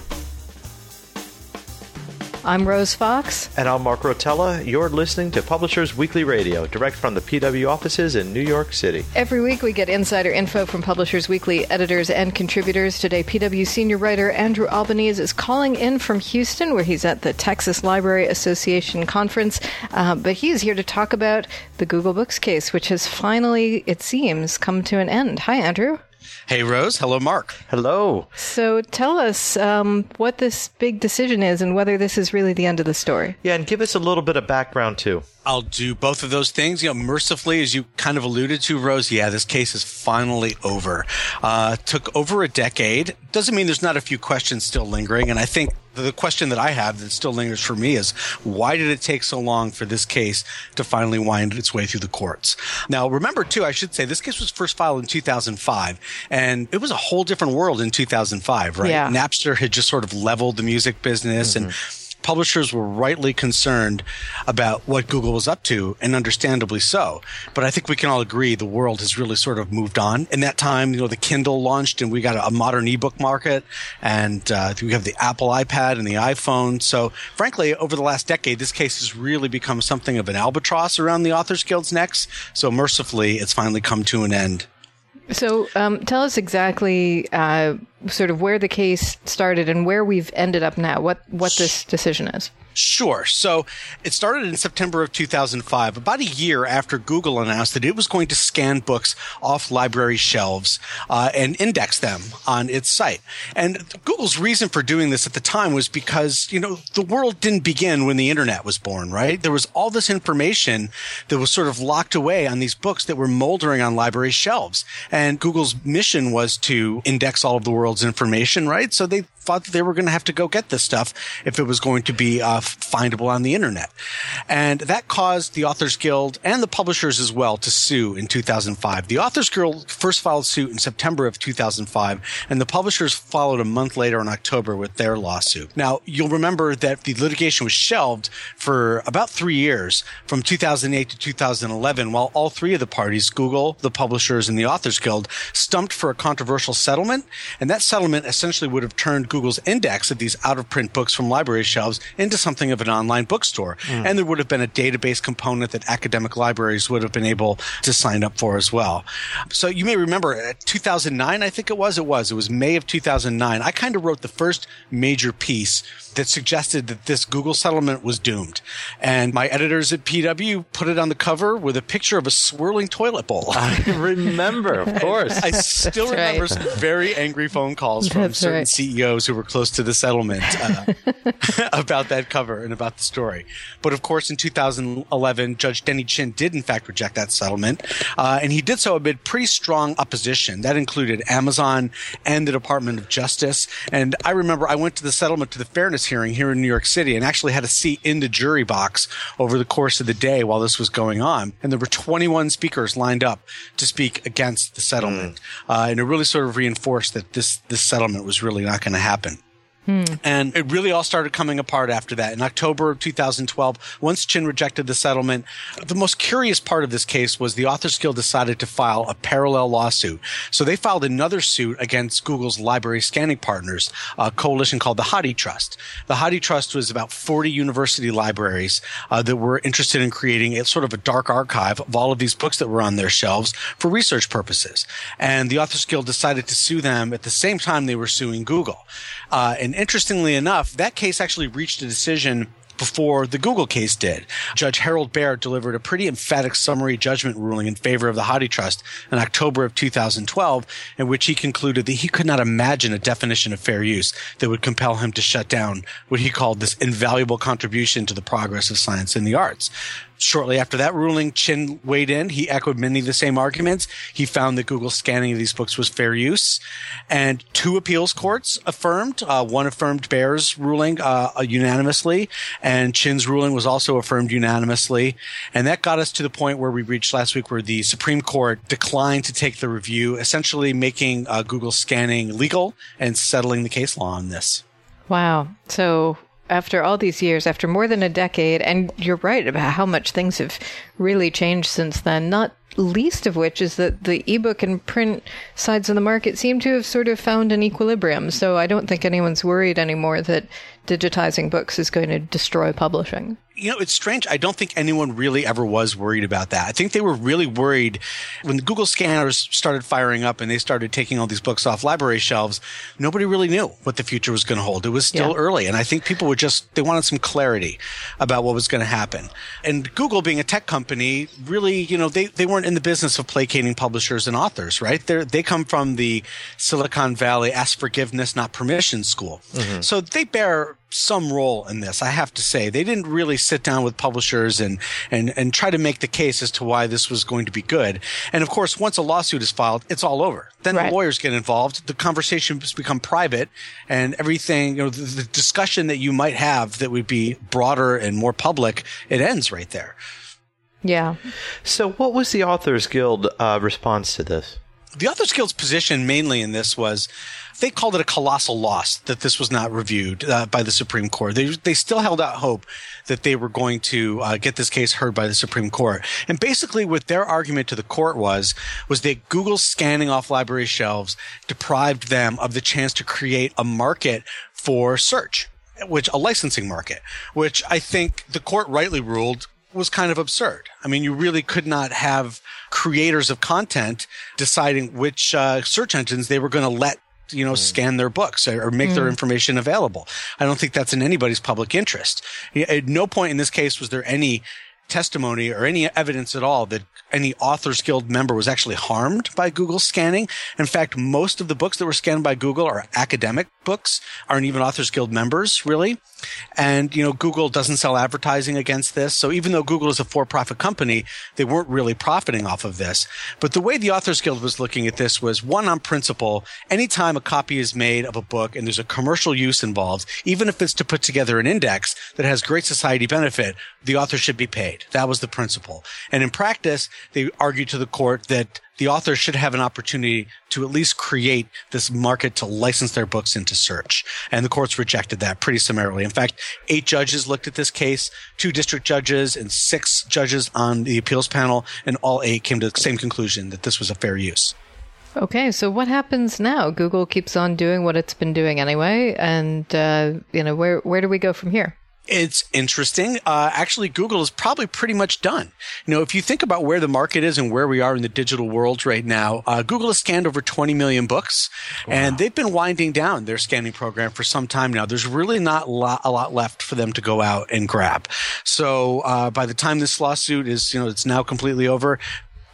I'm Rose Fox. And I'm Mark Rotella. You're listening to Publishers Weekly Radio, direct from the PW offices in New York City. Every week we get insider info from Publishers Weekly editors and contributors. Today, PW senior writer Andrew Albanese is calling in from Houston, where he's at the Texas Library Association conference. Uh, but he is here to talk about the Google Books case, which has finally, it seems, come to an end. Hi, Andrew. Hey, Rose. Hello, Mark. Hello. So tell us um, what this big decision is and whether this is really the end of the story. Yeah, and give us a little bit of background, too. I'll do both of those things. You know, mercifully, as you kind of alluded to, Rose, yeah, this case is finally over. Uh, took over a decade. Doesn't mean there's not a few questions still lingering. And I think the question that I have that still lingers for me is why did it take so long for this case to finally wind its way through the courts? Now, remember too, I should say this case was first filed in 2005 and it was a whole different world in 2005, right? Yeah. Napster had just sort of leveled the music business mm-hmm. and publishers were rightly concerned about what Google was up to, and understandably so. But I think we can all agree the world has really sort of moved on. In that time, you know, the Kindle launched, and we got a, modern ebook market, and uh, we have the Apple iPad and the iPhone. So, frankly, over the last decade, this case has really become something of an albatross around the Authors Guild's necks. So, mercifully, it's finally come to an end. So, um, tell us exactly, uh, sort of where the case started and where we've ended up now. What what this decision is. Sure. So it started in September of 2005, about a year after Google announced that it was going to scan books off library shelves uh, and index them on its site. And Google's reason for doing this at the time was because, you know, the world didn't begin when the internet was born, right? There was all this information that was sort of locked away on these books that were moldering on library shelves. And Google's mission was to index all of the world's information, right? So they thought that they were going to have to go get this stuff if it was going to be uh, findable on the internet. And that caused the Authors Guild and the publishers as well to sue in 2005. The Authors Guild first filed suit in September of 2005, and the publishers followed a month later in October with their lawsuit. Now, you'll remember that the litigation was shelved for about three years from 2008 to 2011, while all three of the parties, Google, the publishers, and the Authors Guild, stumped for a controversial settlement. And that settlement essentially would have turned Google Google's index of these out of print books from library shelves into something of an online bookstore. Mm. And there would have been a database component that academic libraries would have been able to sign up for as well. So you may remember uh, 2009, I think it was, it was, it was May of 2009. I kind of wrote the first major piece that suggested that this Google settlement was doomed. And my editors at PW put it on the cover with a picture of a swirling toilet bowl. I remember, of course. I still That's remember right. some very angry phone calls from That's certain right. CEOs who were close to the settlement uh, about that cover and about the story. But of course, in 2011, Judge Denny Chin did in fact reject that settlement, uh, and he did so amid pretty strong opposition. That included Amazon and the Department of Justice. And I remember I went to the settlement to the fairness hearing here in New York City and actually had a seat in the jury box over the course of the day while this was going on. And there were 21 speakers lined up to speak against the settlement. Uh, and it really sort of reinforced that this, this settlement was really not going to happen. And it really all started coming apart after that. In October of 2012, once Chin rejected the settlement, the most curious part of this case was the Authors Guild decided to file a parallel lawsuit. So they filed another suit against Google's library scanning partners, a coalition called the Hathi Trust. The Hathi Trust was about 40 university libraries uh, that were interested in creating a sort of a dark archive of all of these books that were on their shelves for research purposes. And the Authors Guild decided to sue them at the same time they were suing Google. Uh, and interestingly enough, that case actually reached a decision before the Google case did. Judge Harold Baer delivered a pretty emphatic summary judgment ruling in favor of the Hathi Trust in October of 2012, in which he concluded that he could not imagine a definition of fair use that would compel him to shut down what he called this invaluable contribution to the progress of science and the arts. Shortly after that ruling, Chin weighed in. He echoed many of the same arguments. He found that Google's scanning of these books was fair use. And two appeals courts affirmed. Uh, one affirmed Baer's ruling uh, unanimously, and Chin's ruling was also affirmed unanimously. And that got us to the point where we reached last week where the Supreme Court declined to take the review, essentially making uh, Google scanning legal and settling the case law on this. Wow. So after all these years, after more than a decade, and you're right about how much things have really changed since then, not least of which is that the ebook and print sides of the market seem to have sort of found an equilibrium. So I don't think anyone's worried anymore that digitizing books is going to destroy publishing you know, it's strange. I don't think anyone really ever was worried about that. I think they were really worried when the Google scanners started firing up and they started taking all these books off library shelves. Nobody really knew what the future was going to hold. It was still yeah. early. And I think people were just, they wanted some clarity about what was going to happen. And Google being a tech company, really, you know, they, they weren't in the business of placating publishers and authors, right? They they come from the Silicon Valley ask forgiveness, not permission school. Mm-hmm. So they bear some role in this. I have to say they didn't really sit down with publishers and and and try to make the case as to why this was going to be good. And of course, once a lawsuit is filed, it's all over. Then right. the lawyers get involved. The conversations become private, and everything you know the, the discussion that you might have that would be broader and more public, it ends right there. Yeah. So, what was the Authors Guild uh, response to this? The Authors Guild's position mainly in this was they called it a colossal loss that this was not reviewed uh, by the Supreme Court. They they still held out hope that they were going to uh, get this case heard by the Supreme Court. And basically, what their argument to the court was was that Google's scanning off library shelves deprived them of the chance to create a market for search, which a licensing market, which I think the court rightly ruled was kind of absurd. I mean, you really could not have creators of content deciding which uh, search engines they were going to let you know, mm. scan their books or make mm. their information available. I don't think that's in anybody's public interest. At no point in this case was there any testimony or any evidence at all that any Authors Guild member was actually harmed by Google scanning. In fact, most of the books that were scanned by Google are academic books, aren't even Authors Guild members, really. And, you know, Google doesn't sell advertising against this. So even though Google is a for-profit company, they weren't really profiting off of this. But the way the Authors Guild was looking at this was one on principle. Anytime a copy is made of a book and there's a commercial use involved, even if it's to put together an index that has great society benefit, the author should be paid. That was the principle. And in practice, they argued to the court that the author should have an opportunity to at least create this market to license their books into search. And the courts rejected that pretty summarily. In fact, eight judges looked at this case, two district judges and six judges on the appeals panel, and all eight came to the same conclusion that this was a fair use. Okay, so what happens now? Google keeps on doing what it's been doing anyway, and uh, you know where where do we go from here? It's interesting. Uh, actually, Google is probably pretty much done. You know, if you think about where the market is and where we are in the digital world right now, uh, Google has scanned over 20 million books, wow. and they've been winding down their scanning program for some time now. There's really not a lot, a lot left for them to go out and grab. So uh, by the time this lawsuit is, you know, it's now completely over,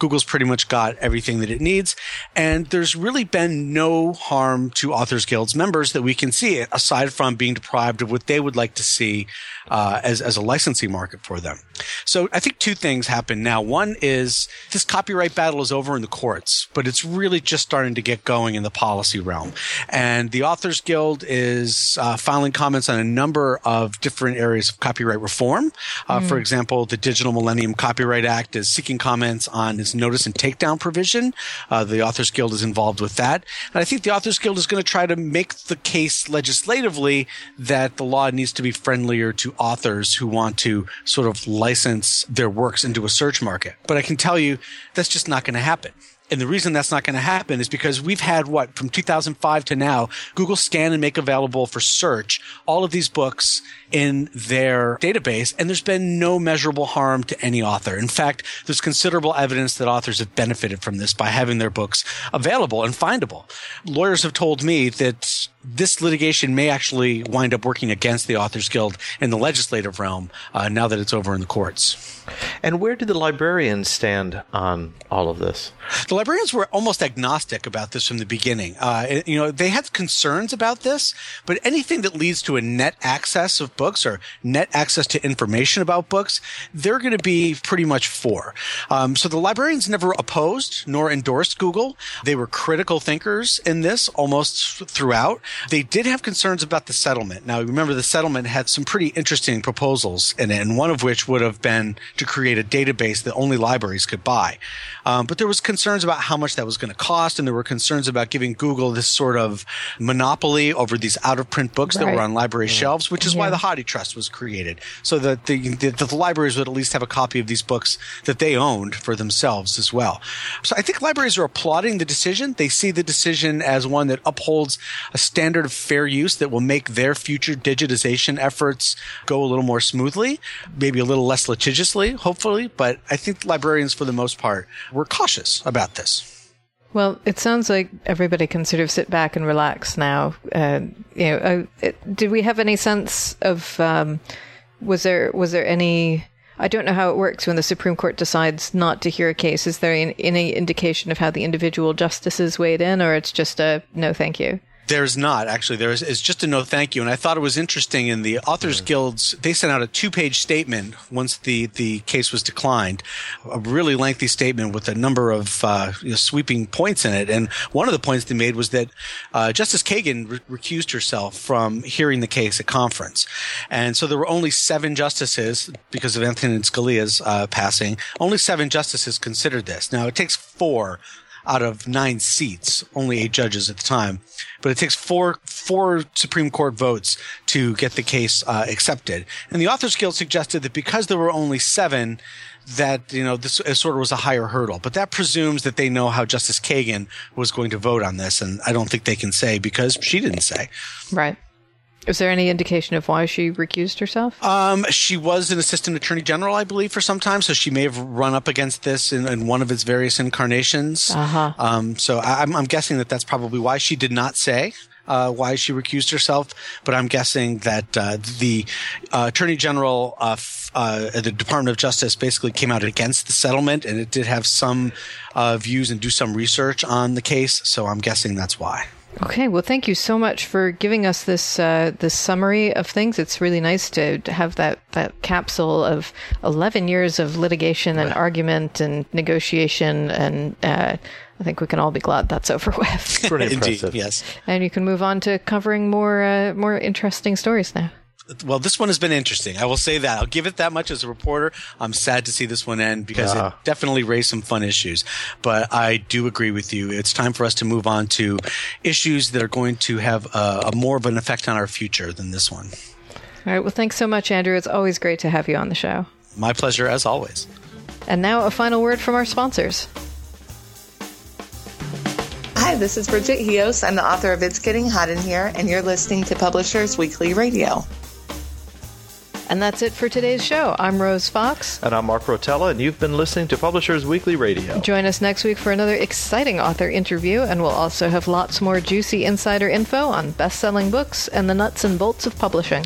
Google's pretty much got everything that it needs. And there's really been no harm to Authors Guild's members that we can see, aside from being deprived of what they would like to see uh, as, as a licensing market for them. So I think two things happen now. One is this copyright battle is over in the courts, but it's really just starting to get going in the policy realm. And the Authors Guild is uh, filing comments on a number of different areas of copyright reform. Uh, mm. For example, the Digital Millennium Copyright Act is seeking comments on its notice and takedown provision. Uh, the Authors Guild is involved with that. And I think the Authors Guild is going to try to make the case legislatively that the law needs to be friendlier to authors who want to sort of license their works into a search market. But I can tell you that's just not going to happen. And the reason that's not going to happen is because we've had what from 2005 to now, Google scan and make available for search all of these books in their database, and there's been no measurable harm to any author. In fact, there's considerable evidence that authors have benefited from this by having their books available and findable. Lawyers have told me that this litigation may actually wind up working against the Authors Guild in the legislative realm uh, now that it's over in the courts. And where did the librarians stand on all of this? The librarians were almost agnostic about this from the beginning. Uh, you know, they had concerns about this, but anything that leads to a net access of books or net access to information about books, they're going to be pretty much for. Um, so the librarians never opposed nor endorsed Google. They were critical thinkers in this almost throughout. They did have concerns about the settlement. Now, remember, the settlement had some pretty interesting proposals in it, and one of which would have been to create a database that only libraries could buy. Um, but there was concerns about how much that was going to cost, and there were concerns about giving Google this sort of monopoly over these out of print books that were on library shelves, which is why the Hathi Trust was created, so that the, the, the libraries would at least have a copy of these books that they owned for themselves as well. So I think libraries are applauding the decision. They see the decision as one that upholds a standard of fair use that will make their future digitization efforts go a little more smoothly, maybe a little less litigiously, hopefully. But I think librarians, for the most part, were cautious about this. Well, it sounds like everybody can sort of sit back and relax now. Uh, you know, uh, it, did we have any sense of um, was there was there any? I don't know how it works when the Supreme Court decides not to hear a case. Is there any indication of how the individual justices weighed in, or it's just a no, thank you? There's not actually. There is it's just a no thank you. And I thought it was interesting in the Authors Guilds. They sent out a two page statement once the the case was declined, a really lengthy statement with a number of uh, you know, sweeping points in it. And one of the points they made was that uh, Justice Kagan re- recused herself from hearing the case at conference, and so there were only seven justices because of Anthony Scalia's uh, passing. Only seven justices considered this. Now it takes four out of nine seats, only eight judges at the time. But it takes four four Supreme Court votes to get the case uh, accepted. And the Authors Guild suggested that because there were only seven, that you know this sort of was a higher hurdle. But that presumes that they know how Justice Kagan was going to vote on this, and I don't think they can say because she didn't say. Right. Is there any indication of why she recused herself? Um, she was an assistant attorney general, I believe, for some time, so she may have run up against this in, in one of its various incarnations. Uh-huh. Um, so I, I'm, I'm guessing that that's probably why she did not say. Uh, why she recused herself, but I'm guessing that uh, the uh, attorney general of uh, the Department of Justice basically came out against the settlement, and it did have some uh, views and do some research on the case. So I'm guessing that's why. Okay, well, thank you so much for giving us this uh, this summary of things. It's really nice to, to have that, that capsule of eleven years of litigation and argument and negotiation, and uh, I think we can all be glad that's over with. Pretty Indeed, yes. and you can move on to covering more uh, more interesting stories now. Well, this one has been interesting. I will say that. I'll give it that much as a reporter. I'm sad to see this one end because Yeah. it definitely raised some fun issues. But I do agree with you. It's time for us to move on to issues that are going to have a, a more of an effect on our future than this one. All right, well, thanks so much, Andrew. It's always great to have you on the show. My pleasure as always. And now a final word from our sponsors. Hi, this is Bridget Heos. I'm the author of It's Getting Hot in Here, and you're listening to Publishers Weekly Radio. And that's it for today's show. I'm Rose Fox. And I'm Mark Rotella, and you've been listening to Publishers Weekly Radio. Join us next week for another exciting author interview, and we'll also have lots more juicy insider info on best selling books and the nuts and bolts of publishing.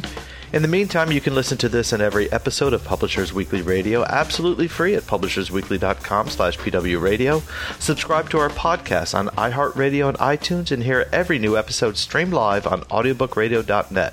In the meantime, you can listen to this and every episode of Publishers Weekly Radio absolutely free at publishersweekly.com slash pwradio. Subscribe to our podcast on iHeartRadio and iTunes and hear every new episode streamed live on audiobookradio.net.